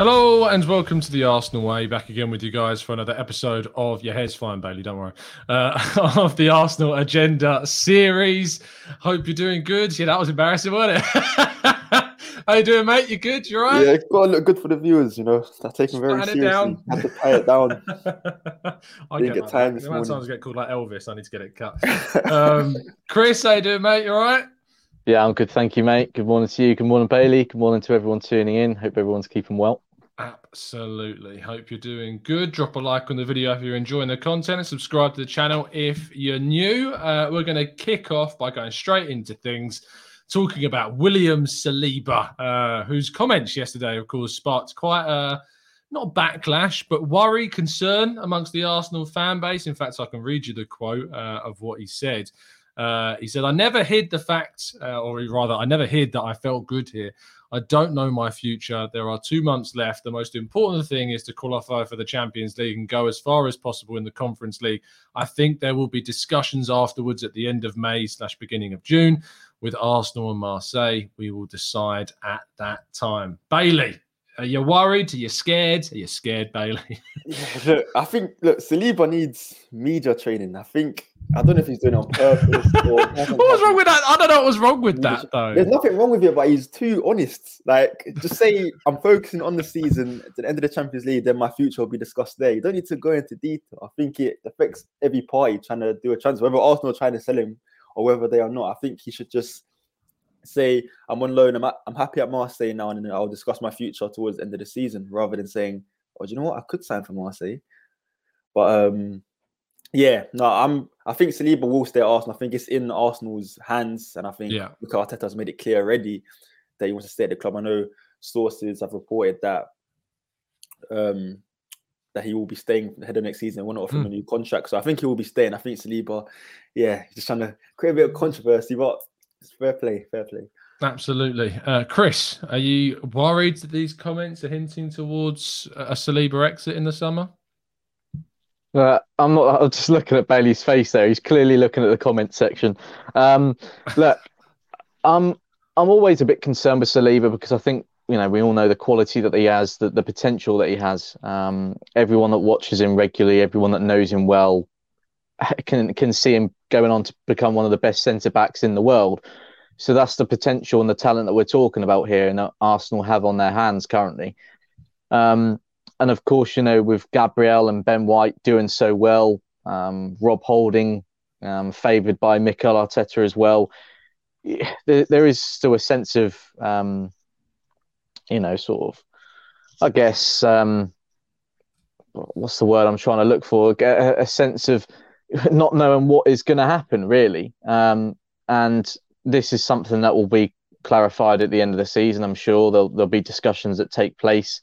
Hello and welcome to the Arsenal Way. Back again with you guys for another episode of Your Hair's Fine, Bailey. Don't worry. Uh, of the Arsenal Agenda series. Hope you're doing good. Yeah, that was embarrassing, wasn't it? How you doing, mate? You good? You right? Yeah, it's got to look good for the viewers. You know, start taking very seriously. Down. Have to tie it down. I get, get time this morning. Sometimes get called like Elvis. I need to get it cut. um, Chris, how you doing, mate? You all right? Yeah, I'm good. Thank you, mate. Good morning to you. Good morning, Bailey. Good morning to everyone tuning in. Hope everyone's keeping well. Absolutely. Hope you're doing good. Drop a like on the video if you're enjoying the content and subscribe to the channel if you're new. Uh, we're going to kick off by going straight into things talking about William Saliba, uh, whose comments yesterday, of course, sparked quite a not backlash, but worry, concern amongst the Arsenal fan base. In fact, I can read you the quote uh, of what he said. Uh, he said, I never hid the fact, uh, or rather, I never hid that I felt good here. I don't know my future. There are two months left. The most important thing is to qualify for the Champions League and go as far as possible in the Conference League. I think there will be discussions afterwards at the end of May slash beginning of June with Arsenal and Marseille. We will decide at that time. Bailey, are you worried? Are you scared? Are you scared, Bailey? yeah, look, I think look, Saliba needs media training. I think I don't know if he's doing it on purpose. Or what was wrong with that? I don't know what was wrong with that though. There's nothing wrong with it, but he's too honest. Like, just say I'm focusing on the season at the end of the Champions League, then my future will be discussed there. You don't need to go into detail. I think it affects every party trying to do a transfer, whether Arsenal are trying to sell him or whether they are not. I think he should just say I'm on loan. I'm at, I'm happy at Marseille now, and I'll discuss my future towards the end of the season, rather than saying, "Oh, do you know what? I could sign for Marseille." But um, yeah, no, I'm. I think Saliba will stay at Arsenal. I think it's in Arsenal's hands, and I think yeah. Mikel Arteta has made it clear already that he wants to stay at the club. I know sources have reported that um, that he will be staying ahead of next season. We're not offering mm. a new contract, so I think he will be staying. I think Saliba, yeah, he's just trying to create a bit of controversy, but fair play, fair play. Absolutely. Uh, Chris, are you worried that these comments are hinting towards a Saliba exit in the summer? Uh, I'm not. I'm just looking at Bailey's face there. He's clearly looking at the comment section. Um, look, I'm I'm always a bit concerned with Saliba because I think you know we all know the quality that he has, the the potential that he has. Um, everyone that watches him regularly, everyone that knows him well, can can see him going on to become one of the best centre backs in the world. So that's the potential and the talent that we're talking about here, and Arsenal have on their hands currently. Um, and of course, you know, with Gabriel and Ben White doing so well, um, Rob Holding um, favoured by Mikel Arteta as well. There, there is still a sense of, um, you know, sort of, I guess, um, what's the word I'm trying to look for? A, a sense of not knowing what is going to happen, really. Um, and this is something that will be clarified at the end of the season. I'm sure there'll, there'll be discussions that take place.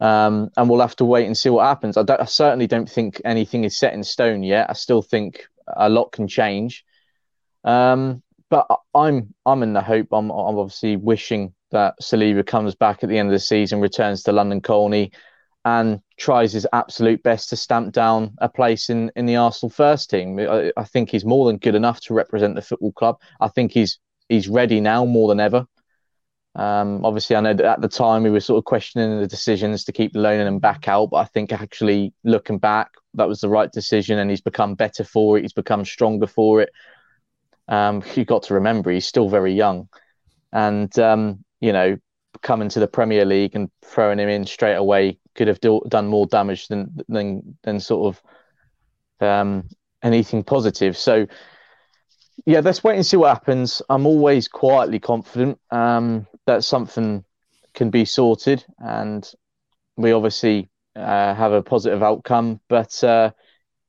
Um, and we'll have to wait and see what happens. I, I, certainly don't think anything is set in stone yet. I still think a lot can change. Um, but I'm I'm in the hope. I'm, I'm obviously wishing that Saliba comes back at the end of the season, returns to London Colney, and tries his absolute best to stamp down a place in, in the Arsenal first team. I, I, think he's more than good enough to represent the football club. I think he's he's ready now more than ever. Um, obviously, I know that at the time we were sort of questioning the decisions to keep loaning him back out, but I think actually looking back, that was the right decision, and he's become better for it. He's become stronger for it. Um, you've got to remember he's still very young, and um, you know, coming to the Premier League and throwing him in straight away could have do, done more damage than than than sort of um, anything positive. So yeah, let's wait and see what happens. I'm always quietly confident um, that something can be sorted, and we obviously uh, have a positive outcome. But uh,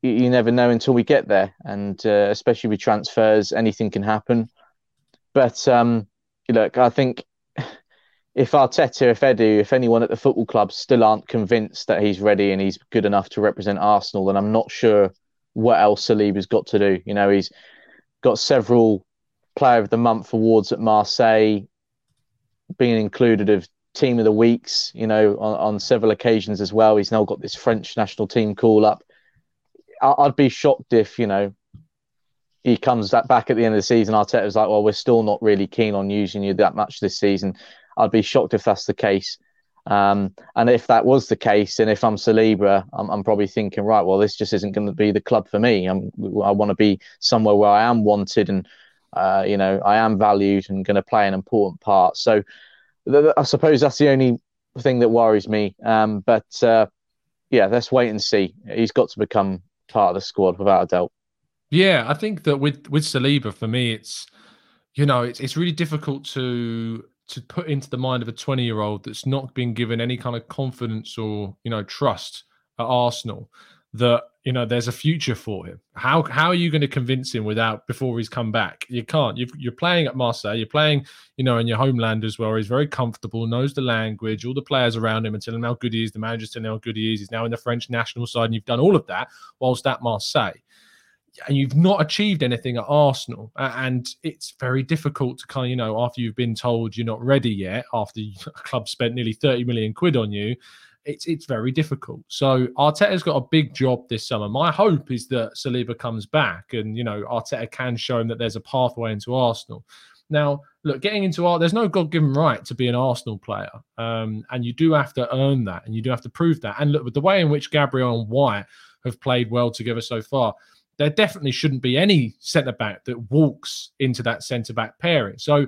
you, never know until we get there, and uh, especially with transfers, anything can happen. But um, look, I think if Arteta, if Edu, if anyone at the football club still aren't convinced that he's ready and he's good enough to represent Arsenal, then I'm not sure what else Saliba's got to do. You know, he's got several Player of the Month awards at Marseille, being included of Team of the Weeks, you know, on, on several occasions as well. He's now got this French national team call up. I'd be shocked if, you know, he comes back at the end of the season. Arteta's like, well, we're still not really keen on using you that much this season. I'd be shocked if that's the case. Um, and if that was the case, and if I'm Saliba, I'm, I'm probably thinking, right, well, this just isn't going to be the club for me. I'm, I want to be somewhere where I am wanted and, uh, you know, I am valued and going to play an important part. So th- I suppose that's the only thing that worries me. Um, but uh, yeah, let's wait and see. He's got to become part of the squad without a doubt. Yeah, I think that with with Saliba, for me, it's you know, it's it's really difficult to to put into the mind of a 20 year old that's not been given any kind of confidence or you know trust at Arsenal that you know there's a future for him. How how are you going to convince him without before he's come back? You can't. you are playing at Marseille. You're playing, you know, in your homeland as well. He's very comfortable, knows the language. All the players around him are telling him how good he is. The manager's telling him how good he is. He's now in the French national side, and you've done all of that whilst at Marseille and you've not achieved anything at Arsenal, and it's very difficult to kind of, you know, after you've been told you're not ready yet, after a club spent nearly 30 million quid on you, it's it's very difficult. So Arteta's got a big job this summer. My hope is that Saliba comes back, and you know, Arteta can show him that there's a pathway into Arsenal. Now, look, getting into art, there's no God-given right to be an Arsenal player, um, and you do have to earn that, and you do have to prove that. And look, with the way in which Gabriel and White have played well together so far, there definitely shouldn't be any centre back that walks into that centre back pairing. So,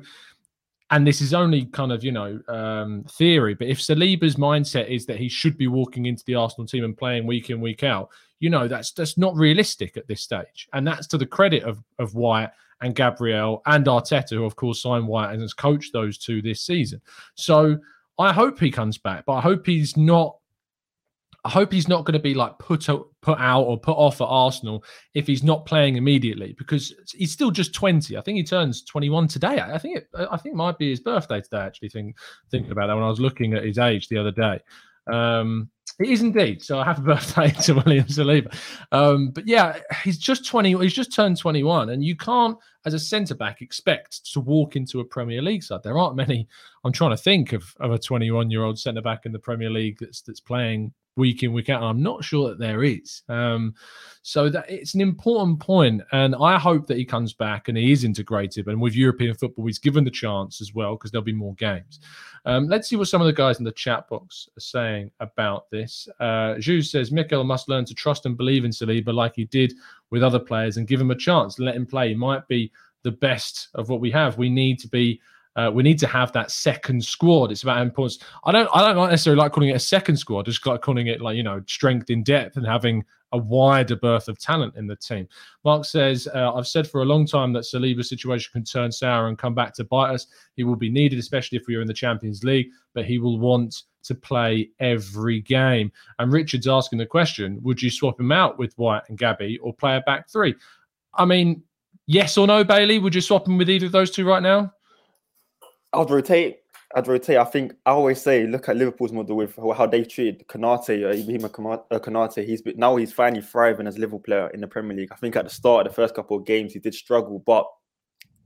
and this is only kind of you know um, theory, but if Saliba's mindset is that he should be walking into the Arsenal team and playing week in week out, you know that's that's not realistic at this stage, and that's to the credit of of White and Gabriel and Arteta, who of course signed White and has coached those two this season. So I hope he comes back, but I hope he's not I hope he's not going to be like put out, put out or put off at Arsenal if he's not playing immediately because he's still just 20. I think he turns 21 today. I think it, I think it might be his birthday today. Actually, think, thinking about that when I was looking at his age the other day. Um, it is indeed. So happy birthday to William Saliba. Um, but yeah, he's just 20. He's just turned 21, and you can't, as a centre back, expect to walk into a Premier League side. There aren't many. I'm trying to think of, of a 21 year old centre back in the Premier League that's that's playing week in week out. I'm not sure that there is. Um, so that it's an important point, and I hope that he comes back and he is integrated. And with European football, he's given the chance as well because there'll be more games. Um, let's see what some of the guys in the chat box are saying about this. Uh, says Mikel must learn to trust and believe in Saliba like he did with other players and give him a chance. Let him play. He might be the best of what we have. We need to be uh, we need to have that second squad. It's about importance. I don't. I don't necessarily like calling it a second squad. Just like calling it like you know strength in depth and having a wider berth of talent in the team. Mark says, uh, I've said for a long time that Saliba's situation can turn sour and come back to bite us. He will be needed, especially if we are in the Champions League, but he will want to play every game. And Richard's asking the question Would you swap him out with White and Gabby or play a back three? I mean, yes or no, Bailey? Would you swap him with either of those two right now? I'd rotate. I'd rotate. I think I always say, look at Liverpool's model with how they've treated Konate, uh, Ibrahima uh, Konate. He's now he's finally thriving as a Liverpool player in the Premier League. I think at the start of the first couple of games he did struggle, but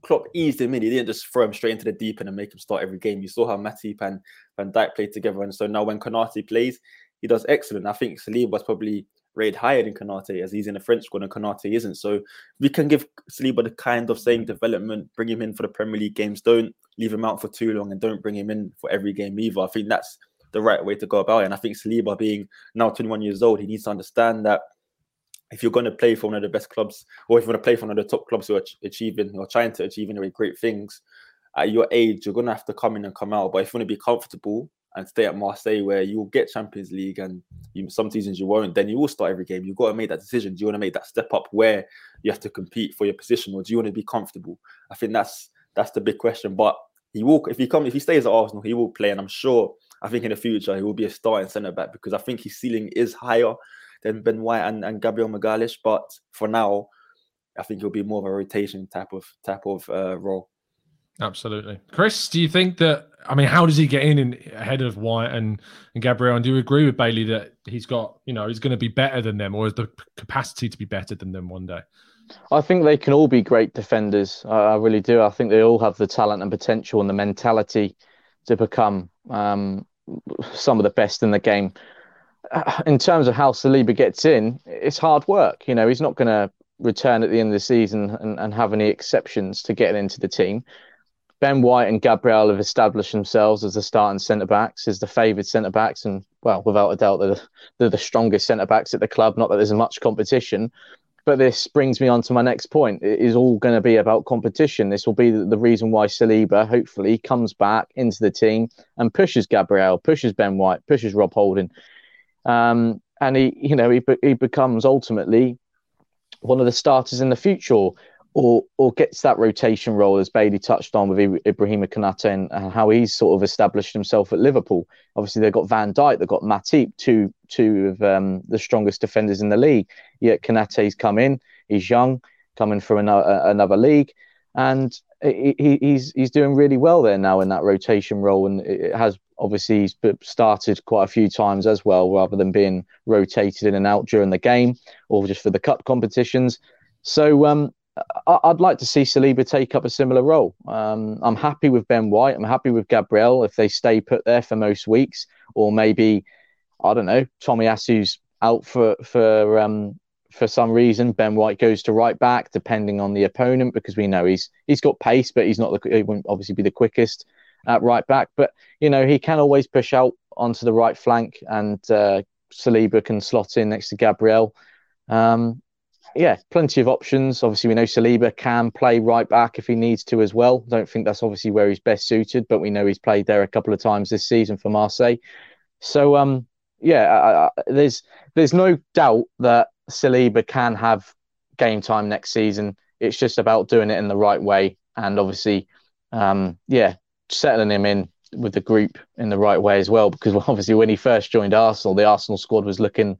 Klopp eased him in. He didn't just throw him straight into the deep end and make him start every game. You saw how Matip and Van Dijk played together, and so now when Konate plays, he does excellent. I think Saliba was probably rated higher than Konate as he's in the French squad and Konate isn't. So we can give Saliba the kind of same development, bring him in for the Premier League games. Don't leave him out for too long and don't bring him in for every game either. I think that's the right way to go about it. And I think Saliba being now 21 years old, he needs to understand that if you're going to play for one of the best clubs or if you want to play for one of the top clubs who are achieving or trying to achieve very great things at your age, you're going to have to come in and come out. But if you want to be comfortable and stay at Marseille where you will get Champions League and you, some seasons you won't, then you will start every game. You've got to make that decision. Do you want to make that step up where you have to compete for your position or do you want to be comfortable? I think that's that's the big question. But he will if he come if he stays at Arsenal, he will play. And I'm sure I think in the future he will be a starting centre back because I think his ceiling is higher than Ben White and, and Gabriel Magalhaes. But for now, I think he'll be more of a rotation type of type of uh, role. Absolutely. Chris, do you think that I mean, how does he get in, in ahead of White and, and Gabriel? And do you agree with Bailey that he's got, you know, he's going to be better than them or has the capacity to be better than them one day? I think they can all be great defenders. I, I really do. I think they all have the talent and potential and the mentality to become um, some of the best in the game. In terms of how Saliba gets in, it's hard work. You know, he's not going to return at the end of the season and, and have any exceptions to getting into the team Ben White and Gabriel have established themselves as the starting centre backs, as the favoured centre backs, and well, without a doubt, they're, they're the strongest centre backs at the club. Not that there's much competition, but this brings me on to my next point. It is all going to be about competition. This will be the, the reason why Saliba hopefully comes back into the team and pushes Gabriel, pushes Ben White, pushes Rob Holding, um, and he, you know, he he becomes ultimately one of the starters in the future or or gets that rotation role as Bailey touched on with Ibrahima Konate and how he's sort of established himself at Liverpool. Obviously, they've got Van Dijk, they've got Matip, two two of um, the strongest defenders in the league. Yet Konate's come in, he's young, coming from another, another league, and he, he's he's doing really well there now in that rotation role, and it has obviously he's started quite a few times as well, rather than being rotated in and out during the game or just for the cup competitions. So um, I'd like to see Saliba take up a similar role. Um, I'm happy with Ben White. I'm happy with Gabriel if they stay put there for most weeks, or maybe I don't know. Tomiyasu's out for for um, for some reason. Ben White goes to right back, depending on the opponent, because we know he's he's got pace, but he's not the he won't obviously be the quickest at right back. But you know he can always push out onto the right flank, and uh, Saliba can slot in next to Gabriel. Um, yeah, plenty of options. Obviously, we know Saliba can play right back if he needs to as well. Don't think that's obviously where he's best suited, but we know he's played there a couple of times this season for Marseille. So, um, yeah, I, I, there's there's no doubt that Saliba can have game time next season. It's just about doing it in the right way, and obviously, um, yeah, settling him in with the group in the right way as well. Because obviously, when he first joined Arsenal, the Arsenal squad was looking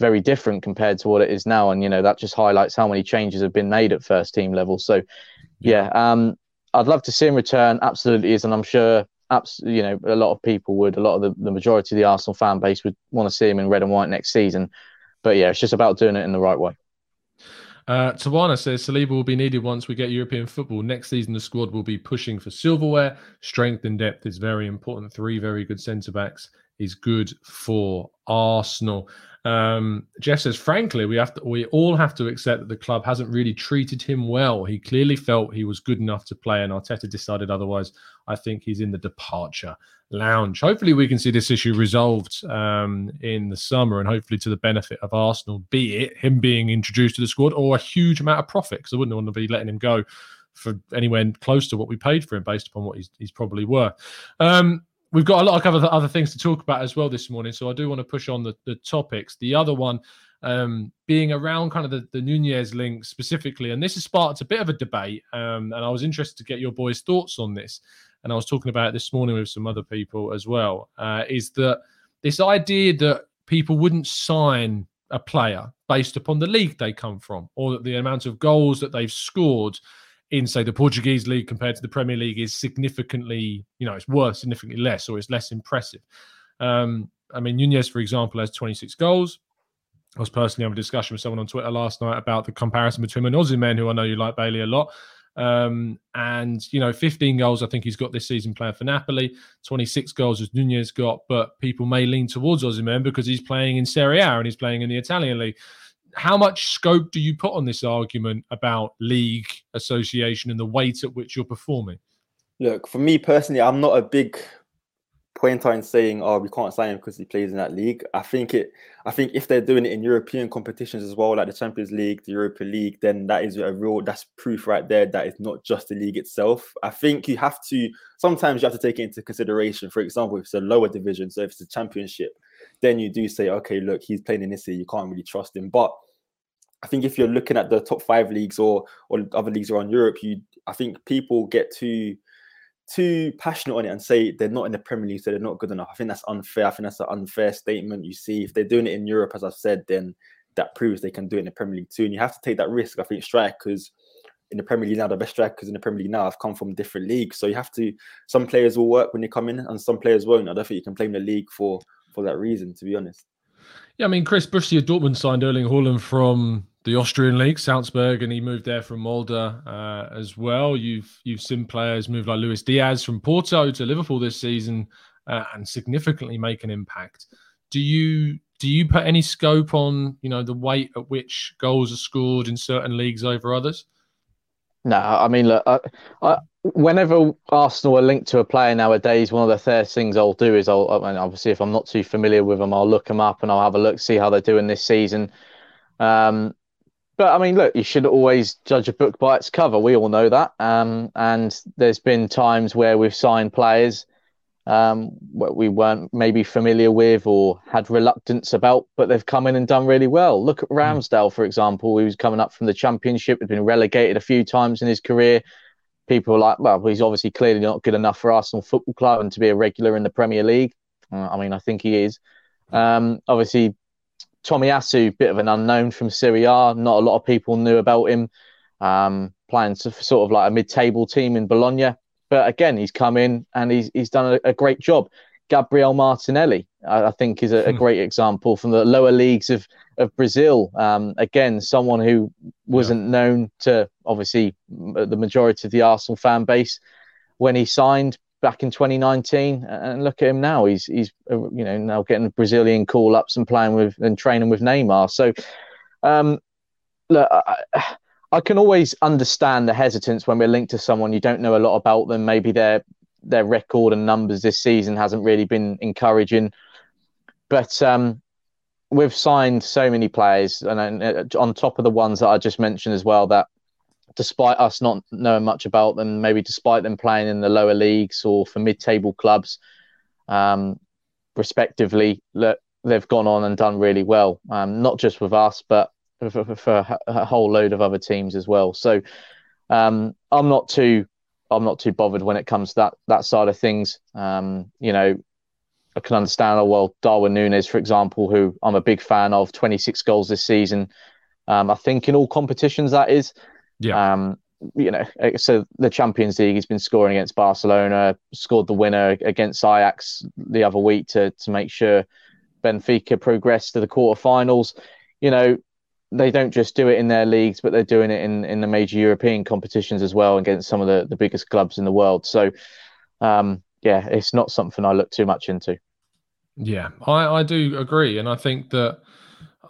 very different compared to what it is now. And, you know, that just highlights how many changes have been made at first team level. So, yeah, um, I'd love to see him return. Absolutely is. And I'm sure, abs- you know, a lot of people would, a lot of the, the majority of the Arsenal fan base would want to see him in red and white next season. But yeah, it's just about doing it in the right way. Uh, Tawana says Saliba will be needed once we get European football. Next season, the squad will be pushing for silverware. Strength and depth is very important. Three very good centre backs is good for Arsenal. Um, Jeff says, frankly, we have to, we all have to accept that the club hasn't really treated him well. He clearly felt he was good enough to play, and Arteta decided otherwise. I think he's in the departure lounge. Hopefully, we can see this issue resolved um, in the summer, and hopefully to the benefit of Arsenal, be it him being introduced to the squad or a huge amount of profit. Because I wouldn't want to be letting him go for anywhere close to what we paid for him, based upon what he's, he's probably worth. Um, we've got a lot of other, things to talk about as well this morning. So I do want to push on the, the topics. The other one um, being around kind of the, the Nunez link specifically. And this has sparked a bit of a debate. Um, and I was interested to get your boys' thoughts on this. And I was talking about it this morning with some other people as well. Uh, is that this idea that people wouldn't sign a player based upon the league they come from or the amount of goals that they've scored in say the Portuguese league compared to the Premier League is significantly, you know, it's worth significantly less or it's less impressive. Um, I mean, Nunez, for example, has 26 goals. I was personally having a discussion with someone on Twitter last night about the comparison between him and Osimhen, who I know you like Bailey a lot. Um, and you know, 15 goals I think he's got this season playing for Napoli. 26 goals as Nunez got, but people may lean towards Osimhen because he's playing in Serie A and he's playing in the Italian league how much scope do you put on this argument about league association and the weight at which you're performing? Look, for me personally, I'm not a big pointer in saying, "Oh, we can't sign him because he plays in that league." I think it. I think if they're doing it in European competitions as well, like the Champions League, the Europa League, then that is a real. That's proof right there that it's not just the league itself. I think you have to. Sometimes you have to take it into consideration. For example, if it's a lower division, so if it's a Championship, then you do say, okay, look, he's playing in this league, you can't really trust him. But I think if you're looking at the top five leagues or or other leagues around Europe, you I think people get too too passionate on it and say they're not in the Premier League, so they're not good enough. I think that's unfair. I think that's an unfair statement. You see, if they're doing it in Europe, as I've said, then that proves they can do it in the Premier League too. And you have to take that risk. I think strikers in the Premier League now, the best strikers in the Premier League now have come from different leagues. So you have to. Some players will work when they come in, and some players won't. I don't think you can blame the league for for that reason. To be honest. Yeah, I mean, Chris Borussia Dortmund signed Erling Haaland from the Austrian league, Salzburg, and he moved there from Molde uh, as well. You've you've seen players move like Luis Diaz from Porto to Liverpool this season uh, and significantly make an impact. Do you do you put any scope on you know the weight at which goals are scored in certain leagues over others? No, I mean, look, I, I, whenever Arsenal are linked to a player nowadays, one of the first things I'll do is I'll, I mean, obviously, if I'm not too familiar with them, I'll look them up and I'll have a look, see how they're doing this season. Um, but I mean, look, you should always judge a book by its cover. We all know that. Um, and there's been times where we've signed players um, what we weren't maybe familiar with or had reluctance about, but they've come in and done really well. Look at hmm. Ramsdale, for example, who's coming up from the Championship, has been relegated a few times in his career. People are like, well, he's obviously clearly not good enough for Arsenal Football Club and to be a regular in the Premier League. Uh, I mean, I think he is. Um, obviously, Tomiyasu, bit of an unknown from Serie A. Not a lot of people knew about him. Um, playing sort of like a mid-table team in Bologna. But again, he's come in and he's he's done a, a great job. Gabriel Martinelli, I, I think, is a, a, hmm. great example from the lower leagues of of Brazil. Um, again, someone who wasn't yeah. known to obviously the majority of the Arsenal fan base when he signed back in 2019. And look at him now; he's he's uh, you know now getting Brazilian call ups and playing with and training with Neymar. So, um, look. I, I can always understand the hesitance when we're linked to someone you don't know a lot about them. Maybe their their record and numbers this season hasn't really been encouraging, but um, we've signed so many players, and uh, on top of the ones that I just mentioned as well, that despite us not knowing much about them, maybe despite them playing in the lower leagues or for mid-table clubs, um, respectively, look, they've gone on and done really well. Um, not just with us, but for, for a whole load of other teams as well. So um, I'm not too I'm not too bothered when it comes to that that side of things. Um, you know, I can understand. Oh well, Darwin Nunez, for example, who I'm a big fan of, 26 goals this season. Um, I think in all competitions that is. Yeah. Um, you know, so the Champions League, he's been scoring against Barcelona, scored the winner against Ajax the other week to to make sure Benfica progressed to the quarterfinals. You know, they don't just do it in their leagues, but they're doing it in, in the major European competitions as well against some of the, the biggest clubs in the world. So, um, yeah, it's not something I look too much into. Yeah, I, I do agree. And I think that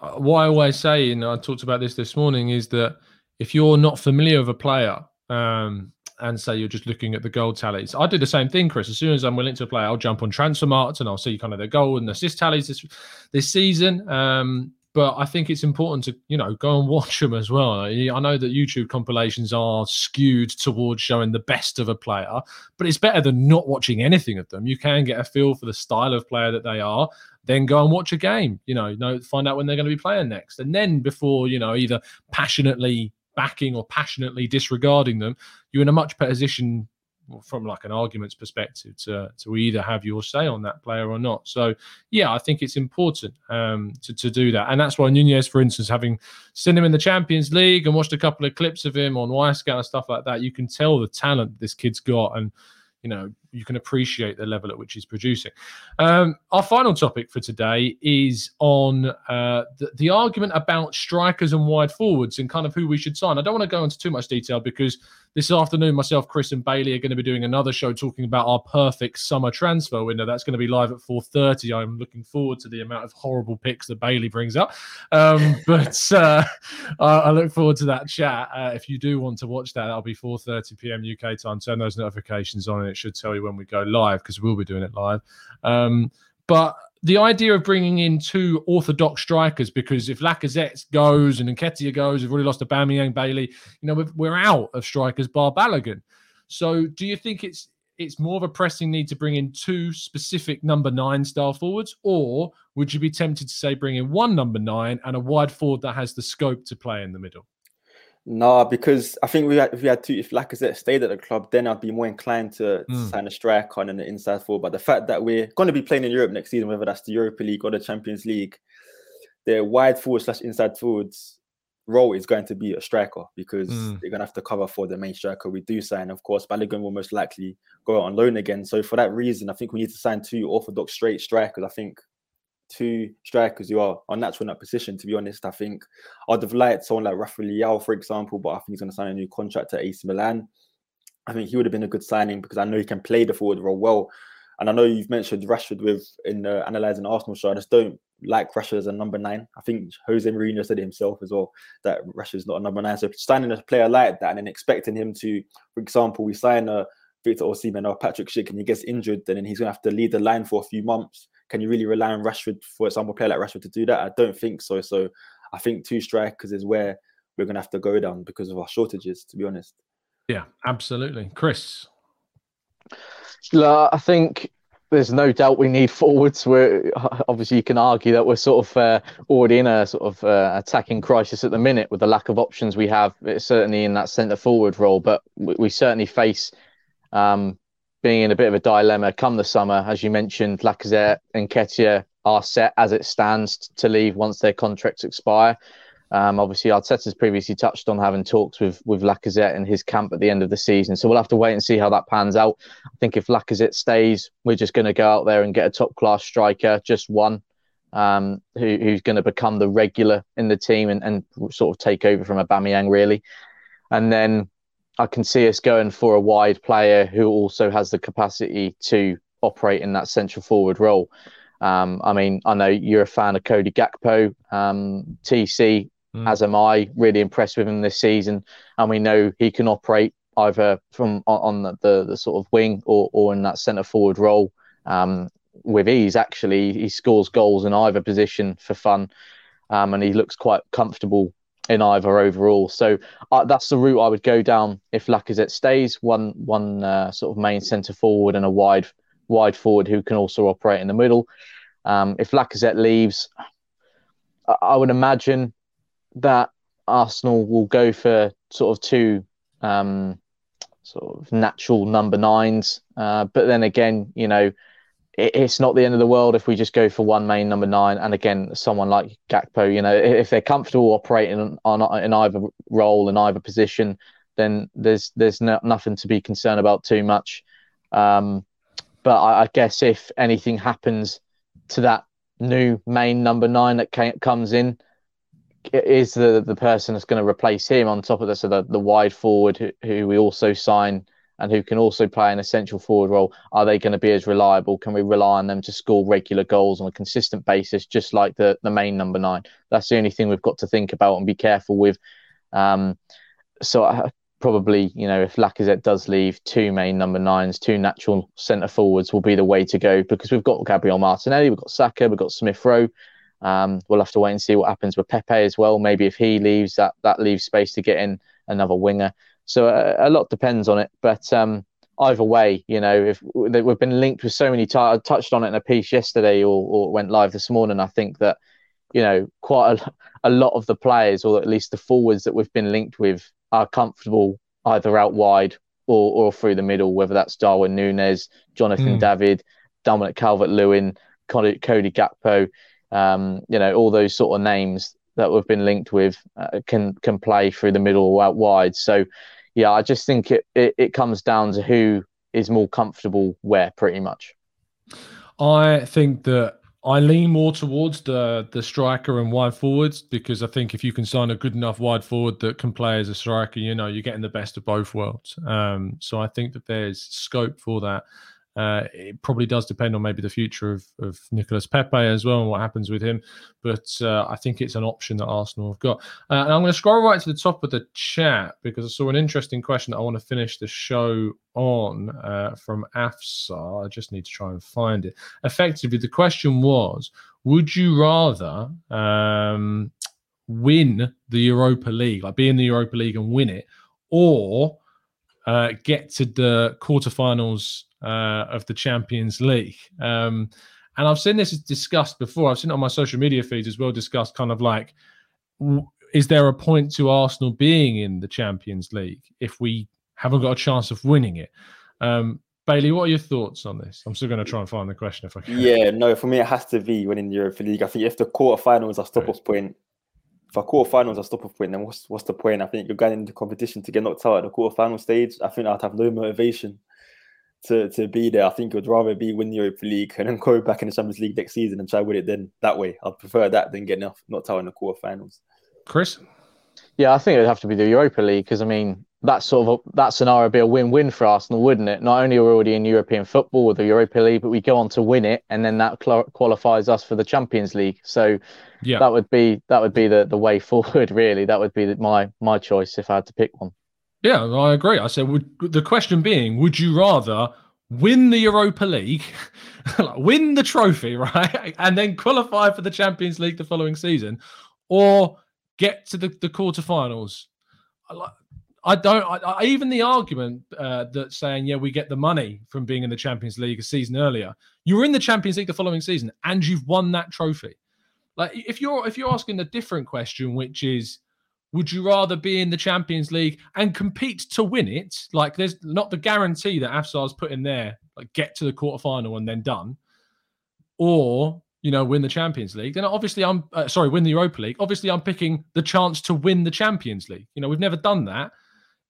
uh, what I always say, and I talked about this this morning, is that if you're not familiar with a player, um, and say you're just looking at the goal tallies. I do the same thing, Chris. As soon as I'm willing to play, I'll jump on Transfermarkt and I'll see kind of the goal and assist tallies this this season. Um, but I think it's important to you know go and watch them as well. I know that YouTube compilations are skewed towards showing the best of a player, but it's better than not watching anything of them. You can get a feel for the style of player that they are, then go and watch a game. You know, know find out when they're going to be playing next, and then before you know either passionately backing or passionately disregarding them, you're in a much better position from like an arguments perspective to to either have your say on that player or not. So yeah, I think it's important um, to to do that, and that's why Nunez, for instance, having seen him in the Champions League and watched a couple of clips of him on Wyscout and stuff like that, you can tell the talent this kid's got, and you know you can appreciate the level at which he's producing. Um, our final topic for today is on uh, the, the, argument about strikers and wide forwards and kind of who we should sign. I don't want to go into too much detail because this afternoon, myself, Chris, and Bailey are going to be doing another show talking about our perfect summer transfer window. That's going to be live at 4.30. I'm looking forward to the amount of horrible picks that Bailey brings up. Um, but uh, I look forward to that chat. Uh, if you do want to watch that, that'll be 4.30 p.m. UK time. Turn those notifications on and it should tell you when we go live because we'll be doing it live. Um, but the idea of bringing in two orthodox strikers because if Lacazette goes and Nketiah goes, we've already lost to Aubameyang, Bailey. You know, we're out of strikers bar Balogun. So, do you think it's it's more of a pressing need to bring in two specific number nine style forwards, or would you be tempted to say bring in one number nine and a wide forward that has the scope to play in the middle? No, because I think we had, if we had to, if Lacazette stayed at the club, then I'd be more inclined to, mm. sign a striker and an inside forward. But the fact that we're going to be playing in Europe next season, whether that's the Europa League or the Champions League, the wide forward slash inside forwards role is going to be a striker because mm. they're going to have to cover for the main striker we do sign. Of course, Balogun will most likely go on loan again. So for that reason, I think we need to sign two orthodox straight strikers. I think two strikers who are unnatural in that position. To be honest, I think I'd have liked someone like Rafael Leao, for example, but I think he's going to sign a new contract at AC Milan. I think he would have been a good signing because I know he can play the forward role well. And I know you've mentioned Rashford with in uh, analyzing Arsenal show. I just don't like Rashford as a number nine. I think Jose Mourinho said it himself as well that Rashford's not a number nine. So signing a player like that and then expecting him to, for example, we sign a Victor Osimhen or Patrick Schick and he gets injured, then he's going to have to lead the line for a few months. Can you really rely on Rashford, for example, a player like Rashford to do that? I don't think so. So I think two strikers is where we're going to have to go down because of our shortages, to be honest. Yeah, absolutely. Chris. I think there's no doubt we need forwards. We're obviously you can argue that we're sort of uh, already in a sort of uh, attacking crisis at the minute with the lack of options we have. It's certainly in that centre forward role, but we, we certainly face um, being in a bit of a dilemma come the summer. As you mentioned, Lacazette and Nketiah are set as it stands to leave once their contracts expire. Um, obviously, Arteta's previously touched on having talks with with Lacazette and his camp at the end of the season, so we'll have to wait and see how that pans out. I think if Lacazette stays, we're just going to go out there and get a top class striker, just one, um, who, who's going to become the regular in the team and, and sort of take over from a Aubameyang really. And then I can see us going for a wide player who also has the capacity to operate in that central forward role. Um, I mean, I know you're a fan of Cody Gakpo. Um, TC mm. as am I. Really impressed with him this season, and we know he can operate either from on, the, the, the sort of wing or or in that centre forward role um, with ease. Actually, he scores goals in either position for fun, um, and he looks quite comfortable in either overall. So uh, that's the route I would go down if Lacazette stays. One one uh, sort of main centre forward and a wide wide forward who can also operate in the middle. Um, if Lacazette leaves, I would imagine that Arsenal will go for sort of two um, sort of natural number nines. Uh, but then again, you know, it's not the end of the world if we just go for one main number nine. And again, someone like Gakpo, you know, if they're comfortable operating on, in either role in either position, then there's there's no, nothing to be concerned about too much. Um, but I, I, guess if anything happens to that new main number nine that came, comes in, is the the person that's going to replace him on top of this, so the, the wide forward who, who we also sign and who can also play an essential forward role, are they going to be as reliable? Can we rely on them to score regular goals on a consistent basis, just like the, the main number nine? That's the only thing we've got to think about and be careful with. Um, so I, probably, you know, if Lacazette does leave, two main number nines, two natural centre forwards will be the way to go because we've got Gabriel Martinelli, we've got Saka, we've got Smith Rowe. Um, we'll have to wait and see what happens with Pepe as well. Maybe if he leaves, that that leaves space to get in another winger. So a, uh, a lot depends on it. But um, either way, you know, if we've been linked with so many, t- I touched on it in a piece yesterday or, or went live this morning. I think that you know quite a, a lot of the players, or at least the forwards that we've been linked with, are comfortable either out wide or, or through the middle, whether that's Darwin Nunez, Jonathan mm. David, Dominic Calvert Lewin, Cody, Cody Gakpo um, you know, all those sort of names that we've been linked with uh, can can play through the middle or out wide. So, yeah, I just think it, it, it comes down to who is more comfortable where, pretty much. I think that I lean more towards the the striker and wide forwards because I think if you can sign a good enough wide forward that can play as a striker, you know, you're getting the best of both worlds. Um, so I think that there's scope for that. Uh, it probably does depend on maybe the future of, of Nicolas Pepe as well and what happens with him. But uh, I think it's an option that Arsenal have got. Uh, and I'm going to scroll right to the top of the chat because I saw an interesting question that I want to finish the show on uh, from Afsar. I just need to try and find it. Effectively, the question was Would you rather um, win the Europa League, like be in the Europa League and win it, or uh, get to the quarterfinals uh, of the Champions League. Um, and I've seen this discussed before. I've seen it on my social media feeds as well, discussed kind of like, is there a point to Arsenal being in the Champions League if we haven't got a chance of winning it? Um, Bailey, what are your thoughts on this? I'm still going to try and find the question if I can. Yeah, no, for me, it has to be winning the Europa League. I think if the quarterfinals are stop off right. point, if our quarterfinals are stop off point, then what's what's the point? I think you're going into competition to get knocked out at the quarterfinal stage. I think I'd have no motivation to, to be there. I think I'd rather be win the Europa League and then go back in the Champions League next season and try win it then that way. I'd prefer that than getting knocked out in the quarterfinals. Chris? Yeah, I think it'd have to be the Europa League because I mean, that sort of that scenario would be a win-win for Arsenal, wouldn't it? Not only are we already in European football with the Europa League, but we go on to win it, and then that cl- qualifies us for the Champions League. So yeah. that would be that would be the, the way forward. Really, that would be my my choice if I had to pick one. Yeah, I agree. I said, would the question being, would you rather win the Europa League, win the trophy, right, and then qualify for the Champions League the following season, or get to the the quarterfinals? I don't. I, I, even the argument uh, that saying, "Yeah, we get the money from being in the Champions League a season earlier." You were in the Champions League the following season, and you've won that trophy. Like, if you're if you're asking a different question, which is, would you rather be in the Champions League and compete to win it? Like, there's not the guarantee that Afsar's put in there, like get to the quarterfinal and then done, or you know, win the Champions League, then obviously I'm uh, sorry, win the Europa League. Obviously, I'm picking the chance to win the Champions League. You know, we've never done that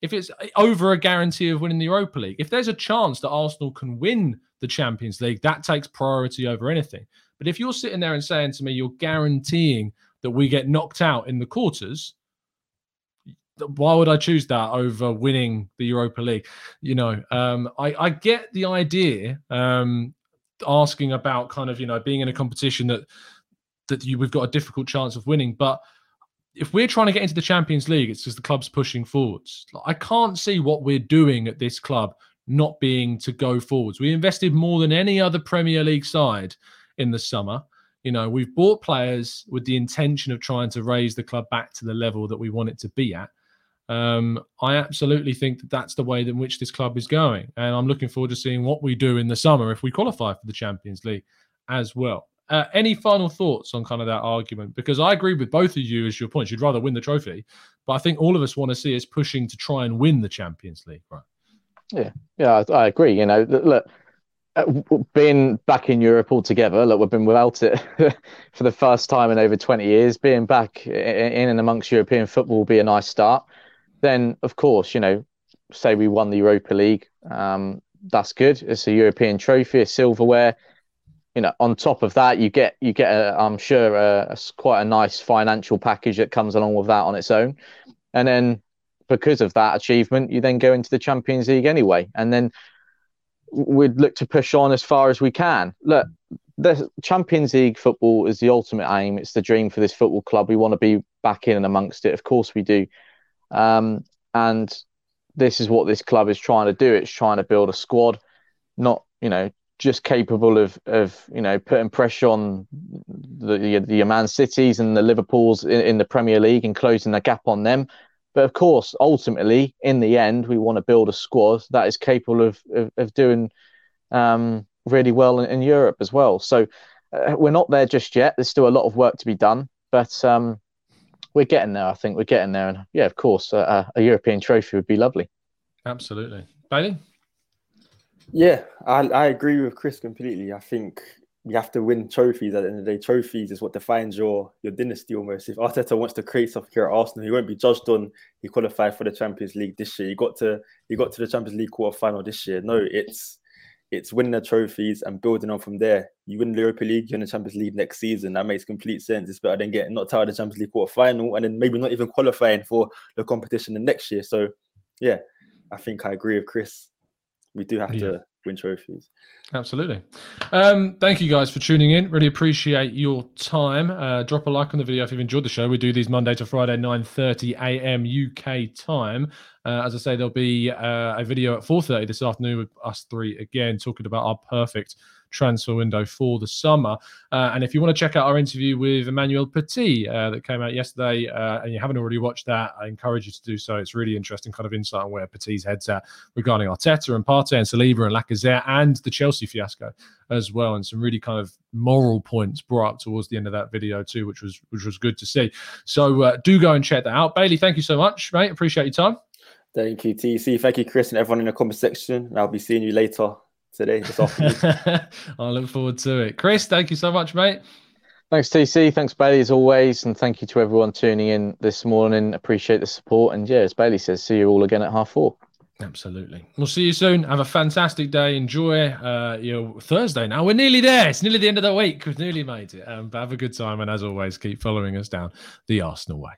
if it's over a guarantee of winning the Europa League, if there's a chance that Arsenal can win the Champions League, that takes priority over anything. But if you're sitting there and saying to me, you're guaranteeing that we get knocked out in the quarters, why would I choose that over winning the Europa League? You know, um, I, I, get the idea um, asking about kind of you know being in a competition that that you we've got a difficult chance of winning, but if we're trying to get into the Champions League, it's because the club's pushing forwards. I can't see what we're doing at this club not being to go forwards. We invested more than any other Premier League side in the summer. You know, we've bought players with the intention of trying to raise the club back to the level that we want it to be at. Um, I absolutely think that that's the way in which this club is going. And I'm looking forward to seeing what we do in the summer if we qualify for the Champions League as well. Uh, any final thoughts on kind of that argument? Because I agree with both of you as your points. You'd rather win the trophy, but I think all of us want to see us pushing to try and win the Champions League, right? Yeah, yeah, I, I agree. You know, look, uh, being back in Europe altogether, look, we've been without it for the first time in over 20 years. Being back in and amongst European football will be a nice start. Then, of course, you know, say we won the Europa League, um, that's good. It's a European trophy, a silverware you know, on top of that, you get you get a, I'm sure a, a, quite a nice financial package that comes along with that on its own, and then because of that achievement, you then go into the Champions League anyway, and then we'd look to push on as far as we can. Look, the Champions League football is the ultimate aim. It's the dream for this football club. We want to be back in and amongst it. Of course, we do. Um, and this is what this club is trying to do. It's trying to build a squad, not you know just capable of of you know putting pressure on the the, the Man Cities and the Liverpools in, in, the Premier League and closing the gap on them. But of course, ultimately, in the end, we want to build a squad that is capable of of, of doing um, really well in, in, Europe as well. So uh, we're not there just yet. There's still a lot of work to be done, but um, we're getting there. I think we're getting there, and yeah, of course, uh, uh, a European trophy would be lovely. Absolutely, Bailey. Yeah, I, I agree with Chris completely. I think you have to win trophies at the end of the day. Trophies is what defines your your dynasty almost. If Arteta wants to create something here at Arsenal, he won't be judged on he qualified for the Champions League this year. He got to he got to the Champions League quarter final this year. No, it's it's winning the trophies and building on from there. You win the Europa League, you're in the Champions League next season. That makes complete sense. It's better than getting knocked out of the Champions League quarter final and then maybe not even qualifying for the competition the next year. So yeah, I think I agree with Chris. We do have yeah. to win trophies. Absolutely. Um, thank you guys for tuning in. Really appreciate your time. Uh, drop a like on the video if you've enjoyed the show. We do these Monday to Friday, 9.30 a.m. UK time. Uh, as I say, there'll be uh, a video at 4.30 this afternoon with us three again, talking about our perfect transfer window for the summer. Uh, and if you want to check out our interview with Emmanuel Petit uh, that came out yesterday, uh, and you haven't already watched that, I encourage you to do so. It's really interesting kind of insight on where Petit's head's at regarding Arteta and Partey and Saliba and Lacazette and the Chelsea fiasco as well, and some really kind of moral points brought up towards the end of that video too, which was which was good to see. So uh, do go and check that out. Bailey, thank you so much, mate. Appreciate your time. Thank you, TC. Thank you, Chris, and everyone in the comment section. I'll be seeing you later today, this afternoon. I look forward to it. Chris, thank you so much, mate. Thanks, TC. Thanks, Bailey, as always. And thank you to everyone tuning in this morning. Appreciate the support. And yeah, as Bailey says, see you all again at half four. Absolutely. We'll see you soon. Have a fantastic day. Enjoy uh, your Thursday now. We're nearly there. It's nearly the end of the week. We've nearly made it. Um, but have a good time. And as always, keep following us down the Arsenal way.